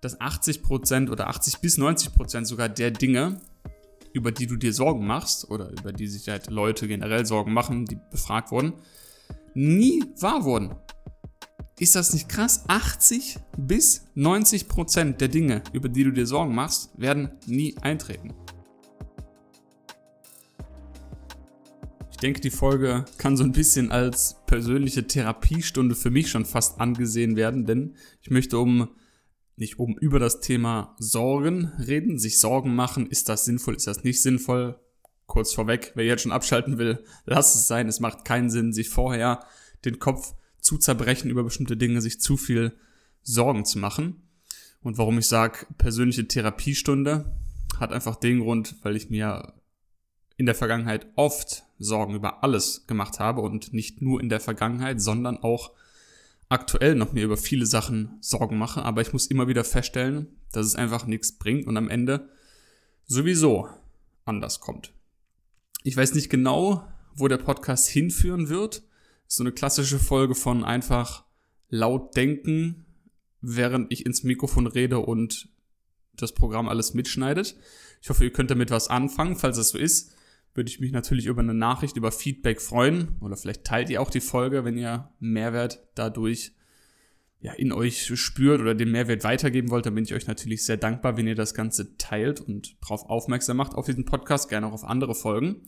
dass 80% oder 80 bis 90% sogar der Dinge, über die du dir Sorgen machst oder über die sich halt Leute generell Sorgen machen, die befragt wurden, nie wahr wurden. Ist das nicht krass? 80 bis 90 Prozent der Dinge, über die du dir Sorgen machst, werden nie eintreten. Ich denke, die Folge kann so ein bisschen als persönliche Therapiestunde für mich schon fast angesehen werden, denn ich möchte um nicht um über das Thema Sorgen reden, sich Sorgen machen, ist das sinnvoll, ist das nicht sinnvoll? Kurz vorweg, wer jetzt schon abschalten will, lass es sein, es macht keinen Sinn, sich vorher den Kopf zu zerbrechen über bestimmte Dinge, sich zu viel Sorgen zu machen. Und warum ich sage, persönliche Therapiestunde, hat einfach den Grund, weil ich mir in der Vergangenheit oft Sorgen über alles gemacht habe und nicht nur in der Vergangenheit, sondern auch aktuell noch mir über viele Sachen Sorgen mache, aber ich muss immer wieder feststellen, dass es einfach nichts bringt und am Ende sowieso anders kommt. Ich weiß nicht genau, wo der Podcast hinführen wird. So eine klassische Folge von einfach laut denken, während ich ins Mikrofon rede und das Programm alles mitschneidet. Ich hoffe, ihr könnt damit was anfangen. Falls es so ist, würde ich mich natürlich über eine Nachricht, über Feedback freuen. Oder vielleicht teilt ihr auch die Folge, wenn ihr Mehrwert dadurch ja, in euch spürt oder den Mehrwert weitergeben wollt, dann bin ich euch natürlich sehr dankbar, wenn ihr das Ganze teilt und darauf aufmerksam macht, auf diesen Podcast, gerne auch auf andere Folgen.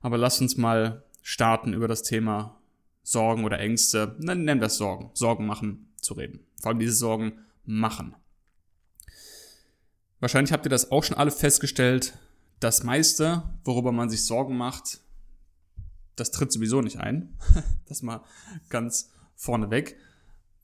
Aber lasst uns mal starten, über das Thema Sorgen oder Ängste, nennen wir es Sorgen, Sorgen machen zu reden. Vor allem diese Sorgen machen. Wahrscheinlich habt ihr das auch schon alle festgestellt, das meiste, worüber man sich Sorgen macht, das tritt sowieso nicht ein. das mal ganz vorneweg.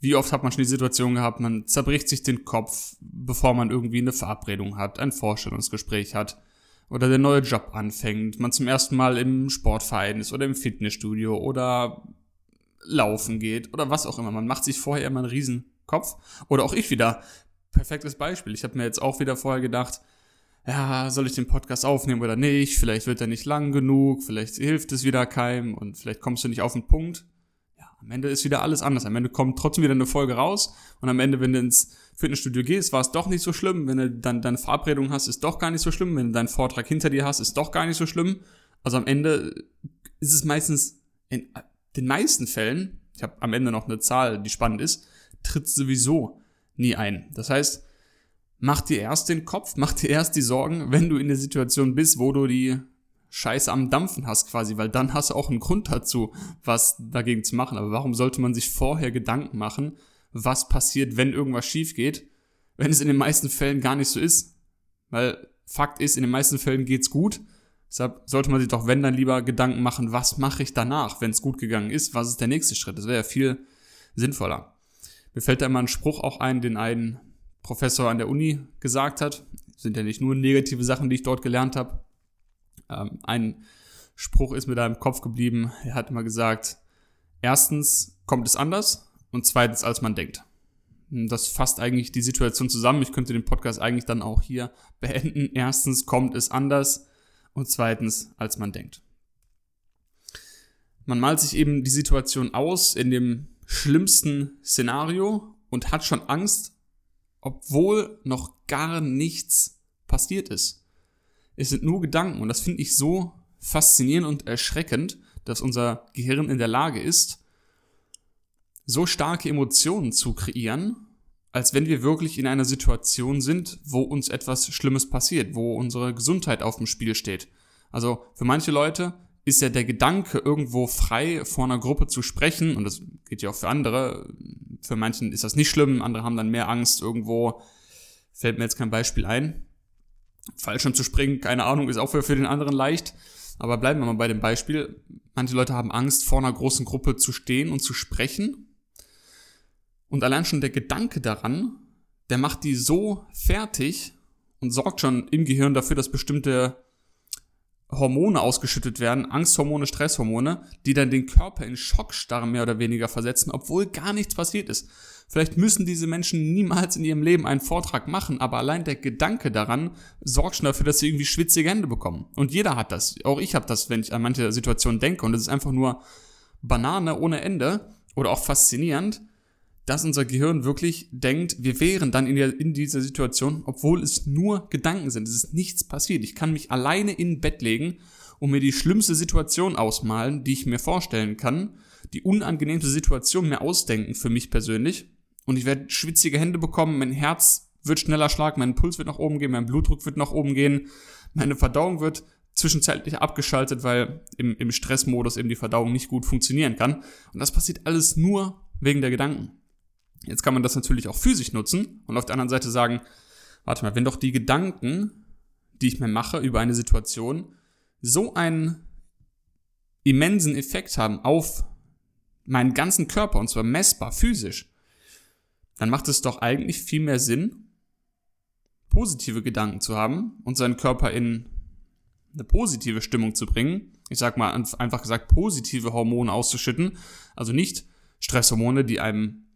Wie oft hat man schon die Situation gehabt, man zerbricht sich den Kopf, bevor man irgendwie eine Verabredung hat, ein Vorstellungsgespräch hat oder der neue Job anfängt, man zum ersten Mal im Sportverein ist oder im Fitnessstudio oder laufen geht oder was auch immer. Man macht sich vorher immer einen riesen Kopf. Oder auch ich wieder. Perfektes Beispiel. Ich habe mir jetzt auch wieder vorher gedacht, ja, soll ich den Podcast aufnehmen oder nicht? Vielleicht wird er nicht lang genug, vielleicht hilft es wieder keinem und vielleicht kommst du nicht auf den Punkt. Ja, am Ende ist wieder alles anders. Am Ende kommt trotzdem wieder eine Folge raus und am Ende, wenn du ins Fitnessstudio gehst, war es doch nicht so schlimm. Wenn du dann deine Verabredung hast, ist doch gar nicht so schlimm. Wenn du deinen Vortrag hinter dir hast, ist doch gar nicht so schlimm. Also am Ende ist es meistens in den meisten Fällen, ich habe am Ende noch eine Zahl, die spannend ist, tritt sowieso nie ein. Das heißt, mach dir erst den Kopf, mach dir erst die Sorgen, wenn du in der Situation bist, wo du die Scheiße am Dampfen hast quasi, weil dann hast du auch einen Grund dazu, was dagegen zu machen. Aber warum sollte man sich vorher Gedanken machen, was passiert, wenn irgendwas schief geht, wenn es in den meisten Fällen gar nicht so ist? Weil Fakt ist, in den meisten Fällen geht's gut. Deshalb sollte man sich doch, wenn dann lieber Gedanken machen, was mache ich danach, wenn es gut gegangen ist, was ist der nächste Schritt? Das wäre ja viel sinnvoller. Mir fällt da immer ein Spruch auch ein, den ein Professor an der Uni gesagt hat. Das sind ja nicht nur negative Sachen, die ich dort gelernt habe. Ähm, ein Spruch ist mir da im Kopf geblieben. Er hat immer gesagt, erstens kommt es anders und zweitens als man denkt. Das fasst eigentlich die Situation zusammen. Ich könnte den Podcast eigentlich dann auch hier beenden. Erstens kommt es anders und zweitens als man denkt. Man malt sich eben die Situation aus in dem schlimmsten Szenario und hat schon Angst, obwohl noch gar nichts passiert ist. Es sind nur Gedanken und das finde ich so faszinierend und erschreckend, dass unser Gehirn in der Lage ist, so starke Emotionen zu kreieren, als wenn wir wirklich in einer Situation sind, wo uns etwas Schlimmes passiert, wo unsere Gesundheit auf dem Spiel steht. Also für manche Leute ist ja der Gedanke, irgendwo frei vor einer Gruppe zu sprechen, und das geht ja auch für andere, für manchen ist das nicht schlimm, andere haben dann mehr Angst, irgendwo, fällt mir jetzt kein Beispiel ein. Fallschirm zu springen, keine Ahnung, ist auch für, für den anderen leicht. Aber bleiben wir mal bei dem Beispiel. Manche Leute haben Angst, vor einer großen Gruppe zu stehen und zu sprechen. Und allein schon der Gedanke daran, der macht die so fertig und sorgt schon im Gehirn dafür, dass bestimmte Hormone ausgeschüttet werden, Angsthormone, Stresshormone, die dann den Körper in Schockstarre mehr oder weniger versetzen, obwohl gar nichts passiert ist. Vielleicht müssen diese Menschen niemals in ihrem Leben einen Vortrag machen, aber allein der Gedanke daran sorgt schon dafür, dass sie irgendwie schwitzige Hände bekommen. Und jeder hat das. Auch ich habe das, wenn ich an manche Situationen denke. Und es ist einfach nur Banane ohne Ende oder auch faszinierend, dass unser Gehirn wirklich denkt, wir wären dann in, der, in dieser Situation, obwohl es nur Gedanken sind. Es ist nichts passiert. Ich kann mich alleine in Bett legen und mir die schlimmste Situation ausmalen, die ich mir vorstellen kann, die unangenehmste Situation mir ausdenken für mich persönlich. Und ich werde schwitzige Hände bekommen, mein Herz wird schneller schlagen, mein Puls wird nach oben gehen, mein Blutdruck wird nach oben gehen, meine Verdauung wird zwischenzeitlich abgeschaltet, weil im, im Stressmodus eben die Verdauung nicht gut funktionieren kann. Und das passiert alles nur wegen der Gedanken. Jetzt kann man das natürlich auch physisch nutzen und auf der anderen Seite sagen, warte mal, wenn doch die Gedanken, die ich mir mache über eine Situation, so einen immensen Effekt haben auf meinen ganzen Körper und zwar messbar, physisch, dann macht es doch eigentlich viel mehr Sinn, positive Gedanken zu haben und seinen Körper in eine positive Stimmung zu bringen. Ich sag mal einfach gesagt, positive Hormone auszuschütten. Also nicht Stresshormone, die einem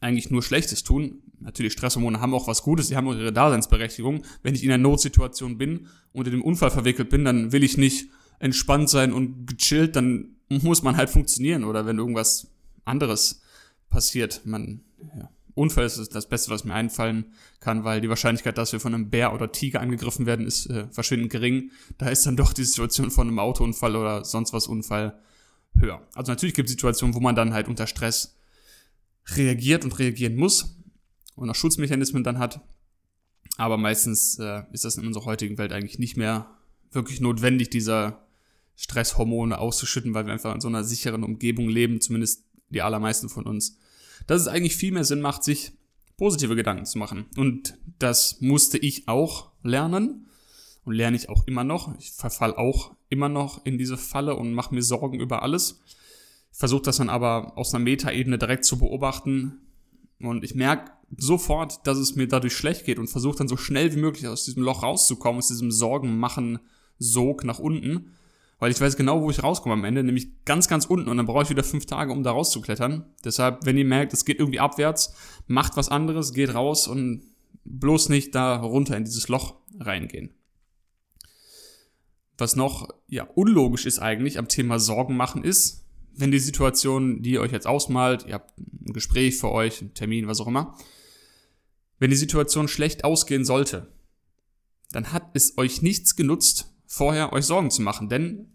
eigentlich nur Schlechtes tun. Natürlich, Stresshormone haben auch was Gutes, sie haben auch ihre Daseinsberechtigung. Wenn ich in einer Notsituation bin und in dem Unfall verwickelt bin, dann will ich nicht entspannt sein und gechillt, dann muss man halt funktionieren. Oder wenn irgendwas anderes passiert, man, ja, Unfall ist das Beste, was mir einfallen kann, weil die Wahrscheinlichkeit, dass wir von einem Bär oder Tiger angegriffen werden, ist äh, verschwindend gering. Da ist dann doch die Situation von einem Autounfall oder sonst was Unfall höher. Also natürlich gibt es Situationen, wo man dann halt unter Stress reagiert und reagieren muss und auch Schutzmechanismen dann hat. Aber meistens äh, ist das in unserer heutigen Welt eigentlich nicht mehr wirklich notwendig, dieser Stresshormone auszuschütten, weil wir einfach in so einer sicheren Umgebung leben, zumindest die allermeisten von uns. Dass es eigentlich viel mehr Sinn macht, sich positive Gedanken zu machen. Und das musste ich auch lernen und lerne ich auch immer noch. Ich verfall auch immer noch in diese Falle und mache mir Sorgen über alles versuche das dann aber aus einer Metaebene direkt zu beobachten und ich merke sofort, dass es mir dadurch schlecht geht und versuche dann so schnell wie möglich aus diesem Loch rauszukommen, aus diesem Sorgenmachen Sog nach unten, weil ich weiß genau, wo ich rauskomme am Ende, nämlich ganz, ganz unten und dann brauche ich wieder fünf Tage, um da rauszuklettern. Deshalb, wenn ihr merkt, es geht irgendwie abwärts, macht was anderes, geht raus und bloß nicht da runter in dieses Loch reingehen. Was noch ja unlogisch ist eigentlich am Thema Sorgen machen ist, wenn die Situation, die ihr euch jetzt ausmalt, ihr habt ein Gespräch für euch, einen Termin, was auch immer, wenn die Situation schlecht ausgehen sollte, dann hat es euch nichts genutzt, vorher euch Sorgen zu machen, denn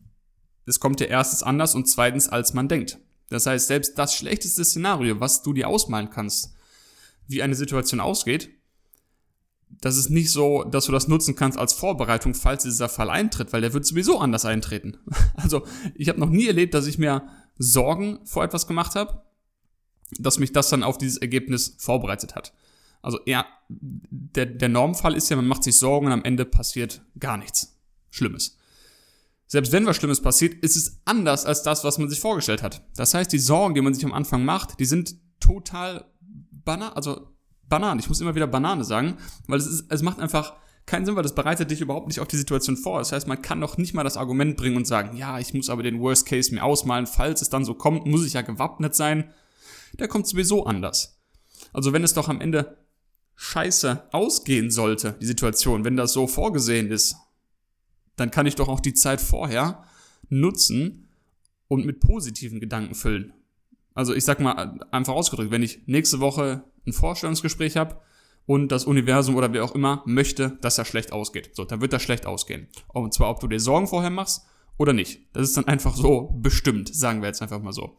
es kommt ja erstens anders und zweitens, als man denkt. Das heißt, selbst das schlechteste Szenario, was du dir ausmalen kannst, wie eine Situation ausgeht, das ist nicht so, dass du das nutzen kannst als Vorbereitung, falls dieser Fall eintritt, weil der wird sowieso anders eintreten. Also ich habe noch nie erlebt, dass ich mir Sorgen vor etwas gemacht habe, dass mich das dann auf dieses Ergebnis vorbereitet hat. Also ja, der, der Normfall ist ja, man macht sich Sorgen und am Ende passiert gar nichts Schlimmes. Selbst wenn was Schlimmes passiert, ist es anders als das, was man sich vorgestellt hat. Das heißt, die Sorgen, die man sich am Anfang macht, die sind total banal, also Banane. Ich muss immer wieder Banane sagen, weil es, ist, es macht einfach keinen Sinn, weil das bereitet dich überhaupt nicht auf die Situation vor. Das heißt, man kann noch nicht mal das Argument bringen und sagen, ja, ich muss aber den Worst Case mir ausmalen, falls es dann so kommt, muss ich ja gewappnet sein. Der kommt sowieso anders. Also wenn es doch am Ende scheiße ausgehen sollte, die Situation, wenn das so vorgesehen ist, dann kann ich doch auch die Zeit vorher nutzen und mit positiven Gedanken füllen. Also ich sag mal einfach ausgedrückt, wenn ich nächste Woche ein Vorstellungsgespräch habe, und das Universum oder wer auch immer möchte, dass er schlecht ausgeht. So, dann wird das schlecht ausgehen. Und zwar, ob du dir Sorgen vorher machst oder nicht. Das ist dann einfach so bestimmt, sagen wir jetzt einfach mal so.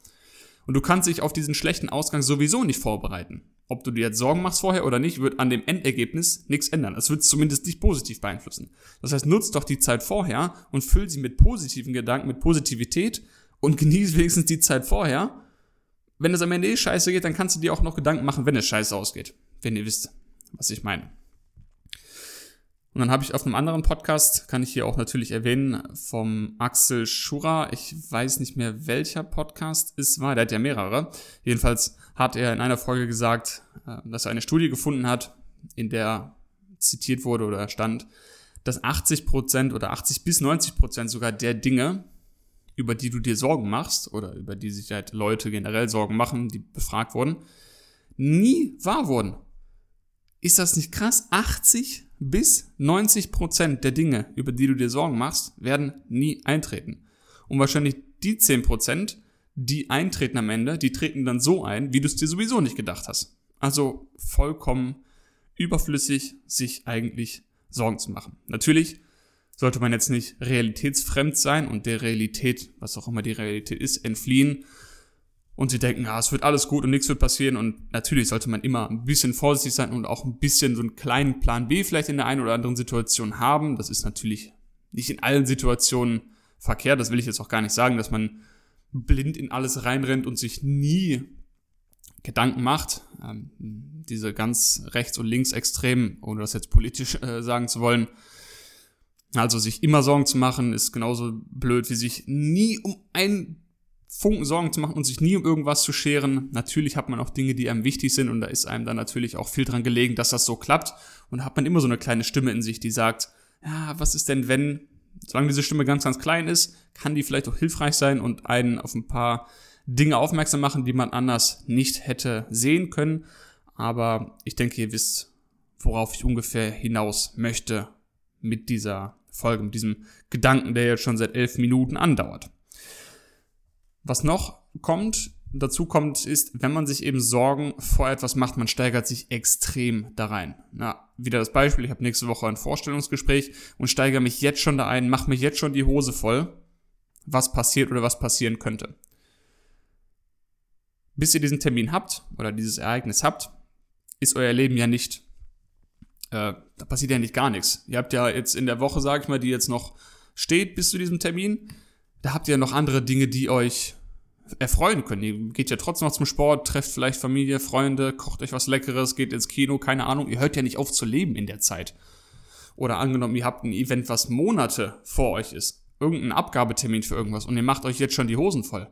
Und du kannst dich auf diesen schlechten Ausgang sowieso nicht vorbereiten. Ob du dir jetzt Sorgen machst vorher oder nicht, wird an dem Endergebnis nichts ändern. Es wird zumindest nicht positiv beeinflussen. Das heißt, nutzt doch die Zeit vorher und füll sie mit positiven Gedanken, mit Positivität und genieß wenigstens die Zeit vorher. Wenn es am Ende eh scheiße geht, dann kannst du dir auch noch Gedanken machen, wenn es scheiße ausgeht. Wenn ihr wisst, was ich meine. Und dann habe ich auf einem anderen Podcast, kann ich hier auch natürlich erwähnen, vom Axel Schura, ich weiß nicht mehr welcher Podcast es war, der hat ja mehrere. Jedenfalls hat er in einer Folge gesagt, äh, dass er eine Studie gefunden hat, in der zitiert wurde oder stand, dass 80 Prozent oder 80 bis 90 Prozent sogar der Dinge, über die du dir Sorgen machst oder über die sich halt Leute generell Sorgen machen, die befragt wurden, nie wahr wurden. Ist das nicht krass? 80 bis 90 Prozent der Dinge, über die du dir Sorgen machst, werden nie eintreten. Und wahrscheinlich die 10 Prozent, die eintreten am Ende, die treten dann so ein, wie du es dir sowieso nicht gedacht hast. Also vollkommen überflüssig, sich eigentlich Sorgen zu machen. Natürlich sollte man jetzt nicht realitätsfremd sein und der Realität, was auch immer die Realität ist, entfliehen und sie denken, ja, es wird alles gut und nichts wird passieren und natürlich sollte man immer ein bisschen vorsichtig sein und auch ein bisschen so einen kleinen Plan B vielleicht in der einen oder anderen Situation haben. Das ist natürlich nicht in allen Situationen verkehrt, das will ich jetzt auch gar nicht sagen, dass man blind in alles reinrennt und sich nie Gedanken macht. Ähm, diese ganz rechts- und linksextremen, ohne das jetzt politisch äh, sagen zu wollen, also sich immer Sorgen zu machen, ist genauso blöd, wie sich nie um einen Funken Sorgen zu machen und sich nie um irgendwas zu scheren. Natürlich hat man auch Dinge, die einem wichtig sind und da ist einem dann natürlich auch viel dran gelegen, dass das so klappt. Und da hat man immer so eine kleine Stimme in sich, die sagt, ja, was ist denn, wenn, solange diese Stimme ganz, ganz klein ist, kann die vielleicht auch hilfreich sein und einen auf ein paar Dinge aufmerksam machen, die man anders nicht hätte sehen können. Aber ich denke, ihr wisst, worauf ich ungefähr hinaus möchte mit dieser Folge, mit diesem Gedanken, der jetzt schon seit elf Minuten andauert. Was noch kommt, dazu kommt, ist, wenn man sich eben Sorgen vor etwas macht, man steigert sich extrem da rein. Na, wieder das Beispiel, ich habe nächste Woche ein Vorstellungsgespräch und steigere mich jetzt schon da ein, mache mir jetzt schon die Hose voll, was passiert oder was passieren könnte. Bis ihr diesen Termin habt oder dieses Ereignis habt, ist euer Leben ja nicht äh, da passiert ja nicht gar nichts. Ihr habt ja jetzt in der Woche, sag ich mal, die jetzt noch steht bis zu diesem Termin, da habt ihr noch andere Dinge, die euch erfreuen können. Ihr geht ja trotzdem noch zum Sport, trefft vielleicht Familie, Freunde, kocht euch was Leckeres, geht ins Kino, keine Ahnung. Ihr hört ja nicht auf zu leben in der Zeit. Oder angenommen, ihr habt ein Event, was Monate vor euch ist. Irgendein Abgabetermin für irgendwas und ihr macht euch jetzt schon die Hosen voll.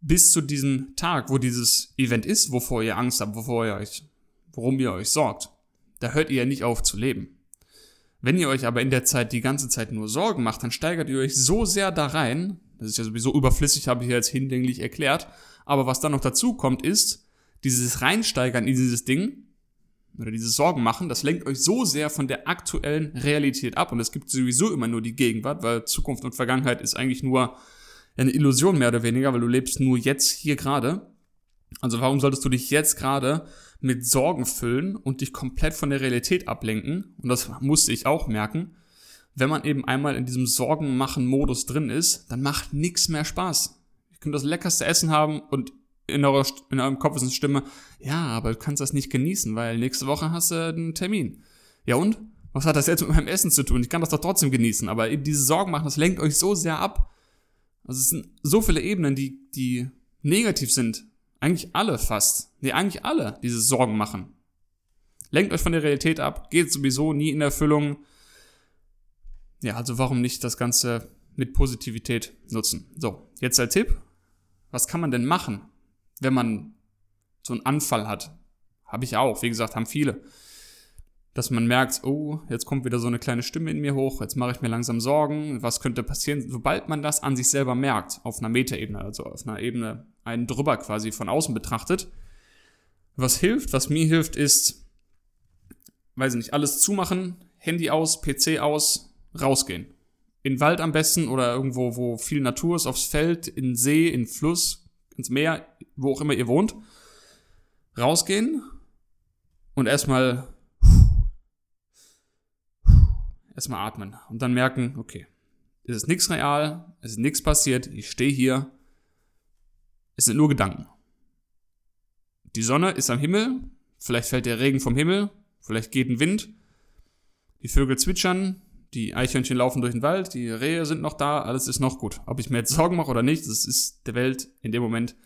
Bis zu diesem Tag, wo dieses Event ist, wovor ihr Angst habt, wovor ihr euch, worum ihr euch sorgt da hört ihr ja nicht auf zu leben. Wenn ihr euch aber in der Zeit die ganze Zeit nur Sorgen macht, dann steigert ihr euch so sehr da rein, das ist ja sowieso überflüssig, habe ich ja jetzt hinlänglich erklärt, aber was dann noch dazu kommt, ist, dieses Reinsteigern in dieses Ding, oder dieses Sorgen machen, das lenkt euch so sehr von der aktuellen Realität ab und es gibt sowieso immer nur die Gegenwart, weil Zukunft und Vergangenheit ist eigentlich nur eine Illusion mehr oder weniger, weil du lebst nur jetzt hier gerade. Also warum solltest du dich jetzt gerade mit Sorgen füllen und dich komplett von der Realität ablenken. Und das musste ich auch merken. Wenn man eben einmal in diesem Sorgenmachen-Modus drin ist, dann macht nichts mehr Spaß. Ich könnte das leckerste Essen haben und in, eurer, in eurem Kopf ist eine Stimme, ja, aber du kannst das nicht genießen, weil nächste Woche hast du einen Termin. Ja und? Was hat das jetzt mit meinem Essen zu tun? Ich kann das doch trotzdem genießen, aber eben diese Sorgen machen, das lenkt euch so sehr ab. Also es sind so viele Ebenen, die, die negativ sind eigentlich alle fast. Nee, eigentlich alle diese Sorgen machen. Lenkt euch von der Realität ab, geht sowieso nie in Erfüllung. Ja, also warum nicht das Ganze mit Positivität nutzen? So, jetzt der Tipp. Was kann man denn machen, wenn man so einen Anfall hat? Habe ich auch, wie gesagt, haben viele. Dass man merkt, oh, jetzt kommt wieder so eine kleine Stimme in mir hoch, jetzt mache ich mir langsam Sorgen, was könnte passieren? Sobald man das an sich selber merkt, auf einer Metaebene, also auf einer Ebene einen drüber quasi von außen betrachtet. Was hilft, was mir hilft, ist, weiß ich nicht, alles zumachen, Handy aus, PC aus, rausgehen. In Wald am besten oder irgendwo, wo viel Natur ist, aufs Feld, in See, in Fluss, ins Meer, wo auch immer ihr wohnt. Rausgehen und erstmal erstmal atmen und dann merken, okay, es ist nichts real, es ist nichts passiert, ich stehe hier, es sind nur Gedanken. Die Sonne ist am Himmel, vielleicht fällt der Regen vom Himmel, vielleicht geht ein Wind, die Vögel zwitschern, die Eichhörnchen laufen durch den Wald, die Rehe sind noch da, alles ist noch gut. Ob ich mir jetzt Sorgen mache oder nicht, das ist der Welt in dem Moment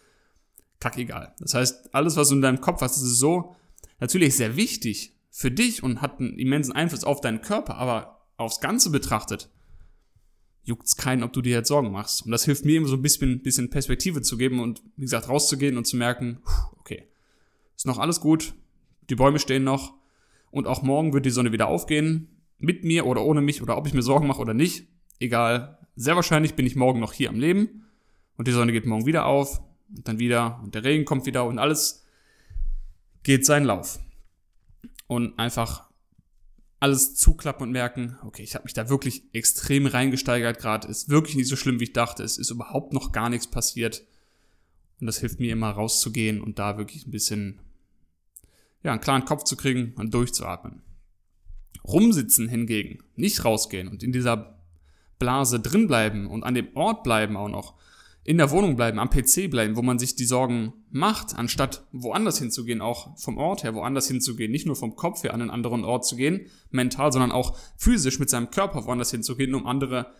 kackegal. Das heißt, alles, was du in deinem Kopf hast, ist so natürlich sehr wichtig für dich und hat einen immensen Einfluss auf deinen Körper, aber aufs Ganze betrachtet juckt's keinen, ob du dir jetzt Sorgen machst. Und das hilft mir immer so ein bisschen, bisschen Perspektive zu geben und, wie gesagt, rauszugehen und zu merken, okay, ist noch alles gut, die Bäume stehen noch und auch morgen wird die Sonne wieder aufgehen, mit mir oder ohne mich oder ob ich mir Sorgen mache oder nicht, egal. Sehr wahrscheinlich bin ich morgen noch hier am Leben und die Sonne geht morgen wieder auf und dann wieder und der Regen kommt wieder und alles geht seinen Lauf. Und einfach alles zuklappen und merken, okay, ich habe mich da wirklich extrem reingesteigert gerade, ist wirklich nicht so schlimm, wie ich dachte, es ist überhaupt noch gar nichts passiert. Und das hilft mir immer rauszugehen und da wirklich ein bisschen, ja, einen klaren Kopf zu kriegen und durchzuatmen. Rumsitzen hingegen, nicht rausgehen und in dieser Blase drin bleiben und an dem Ort bleiben auch noch, in der Wohnung bleiben, am PC bleiben, wo man sich die Sorgen macht, anstatt woanders hinzugehen, auch vom Ort her woanders hinzugehen, nicht nur vom Kopf her an einen anderen Ort zu gehen, mental, sondern auch physisch mit seinem Körper woanders hinzugehen, um andere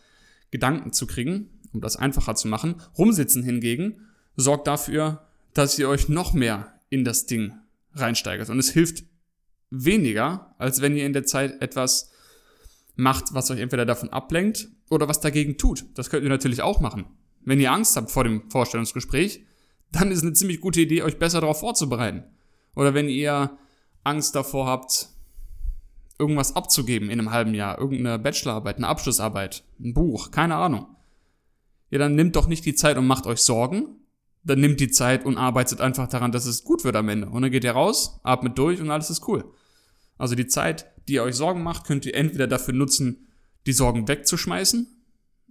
Gedanken zu kriegen, um das einfacher zu machen. Rumsitzen hingegen sorgt dafür, dass ihr euch noch mehr in das Ding reinsteigert. Und es hilft weniger, als wenn ihr in der Zeit etwas macht, was euch entweder davon ablenkt oder was dagegen tut. Das könnt ihr natürlich auch machen. Wenn ihr Angst habt vor dem Vorstellungsgespräch, dann ist eine ziemlich gute Idee, euch besser darauf vorzubereiten. Oder wenn ihr Angst davor habt, irgendwas abzugeben in einem halben Jahr, irgendeine Bachelorarbeit, eine Abschlussarbeit, ein Buch, keine Ahnung. Ja, dann nimmt doch nicht die Zeit und macht euch Sorgen, dann nimmt die Zeit und arbeitet einfach daran, dass es gut wird am Ende. Und dann geht ihr raus, atmet durch und alles ist cool. Also die Zeit, die ihr euch Sorgen macht, könnt ihr entweder dafür nutzen, die Sorgen wegzuschmeißen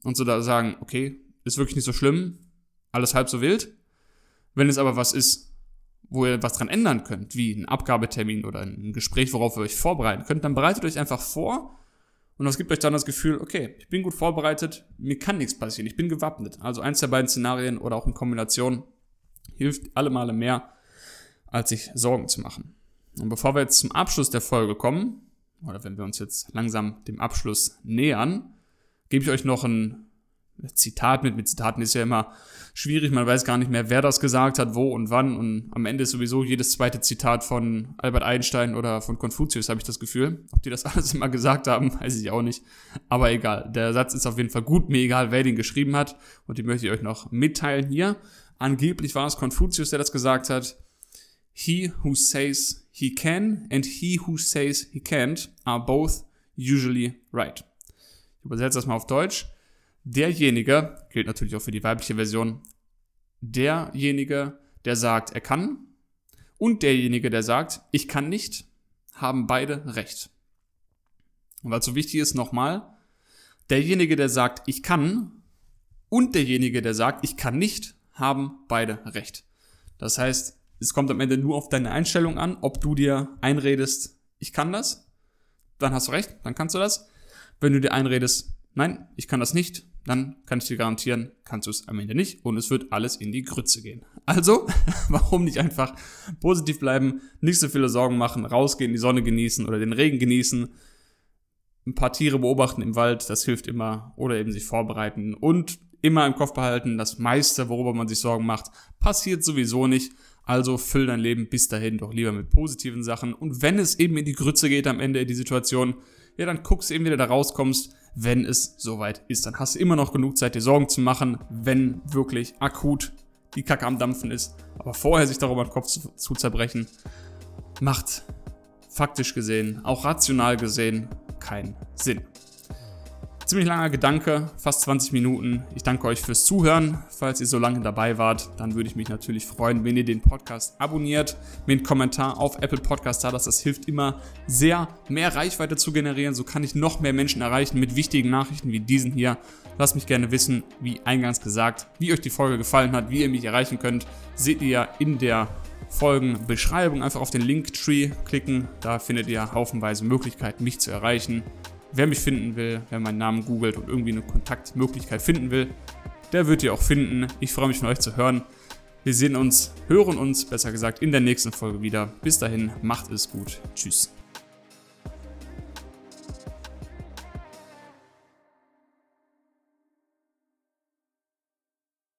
und so da sagen, okay, ist wirklich nicht so schlimm, alles halb so wild. Wenn es aber was ist, wo ihr was dran ändern könnt, wie ein Abgabetermin oder ein Gespräch, worauf ihr euch vorbereiten könnt, dann bereitet euch einfach vor und das gibt euch dann das Gefühl, okay, ich bin gut vorbereitet, mir kann nichts passieren, ich bin gewappnet. Also eins der beiden Szenarien oder auch in Kombination hilft alle Male mehr, als sich Sorgen zu machen. Und bevor wir jetzt zum Abschluss der Folge kommen, oder wenn wir uns jetzt langsam dem Abschluss nähern, gebe ich euch noch ein Zitat mit. Mit Zitaten ist ja immer schwierig, man weiß gar nicht mehr, wer das gesagt hat, wo und wann. Und am Ende ist sowieso jedes zweite Zitat von Albert Einstein oder von Konfuzius, habe ich das Gefühl. Ob die das alles immer gesagt haben, weiß ich auch nicht. Aber egal, der Satz ist auf jeden Fall gut, mir egal, wer den geschrieben hat. Und die möchte ich euch noch mitteilen hier. Angeblich war es Konfuzius, der das gesagt hat. He who says he can and he who says he can't are both usually right. Ich übersetze das mal auf Deutsch derjenige, gilt natürlich auch für die weibliche Version, derjenige, der sagt, er kann und derjenige, der sagt, ich kann nicht, haben beide recht. Und es so wichtig ist, nochmal, derjenige, der sagt, ich kann und derjenige, der sagt, ich kann nicht, haben beide recht. Das heißt, es kommt am Ende nur auf deine Einstellung an, ob du dir einredest, ich kann das, dann hast du recht, dann kannst du das. Wenn du dir einredest, nein, ich kann das nicht, dann kann ich dir garantieren, kannst du es am Ende nicht und es wird alles in die Grütze gehen. Also, warum nicht einfach positiv bleiben, nicht so viele Sorgen machen, rausgehen, die Sonne genießen oder den Regen genießen, ein paar Tiere beobachten im Wald, das hilft immer, oder eben sich vorbereiten und immer im Kopf behalten, das meiste, worüber man sich Sorgen macht, passiert sowieso nicht. Also füll dein Leben bis dahin doch lieber mit positiven Sachen. Und wenn es eben in die Grütze geht am Ende die Situation, ja, dann guckst eben, wie du da rauskommst, wenn es soweit ist. Dann hast du immer noch genug Zeit, dir Sorgen zu machen, wenn wirklich akut die Kacke am Dampfen ist. Aber vorher sich darüber den Kopf zu, zu zerbrechen, macht faktisch gesehen, auch rational gesehen, keinen Sinn. Ziemlich langer Gedanke, fast 20 Minuten. Ich danke euch fürs Zuhören. Falls ihr so lange dabei wart, dann würde ich mich natürlich freuen, wenn ihr den Podcast abonniert, mir einen Kommentar auf Apple Podcast da lasst. Das hilft immer sehr, mehr Reichweite zu generieren. So kann ich noch mehr Menschen erreichen mit wichtigen Nachrichten wie diesen hier. Lasst mich gerne wissen, wie eingangs gesagt, wie euch die Folge gefallen hat, wie ihr mich erreichen könnt. Seht ihr in der Folgenbeschreibung. Einfach auf den Linktree klicken. Da findet ihr haufenweise Möglichkeiten, mich zu erreichen. Wer mich finden will, wer meinen Namen googelt und irgendwie eine Kontaktmöglichkeit finden will, der wird ihr auch finden. Ich freue mich von euch zu hören. Wir sehen uns, hören uns, besser gesagt, in der nächsten Folge wieder. Bis dahin, macht es gut. Tschüss.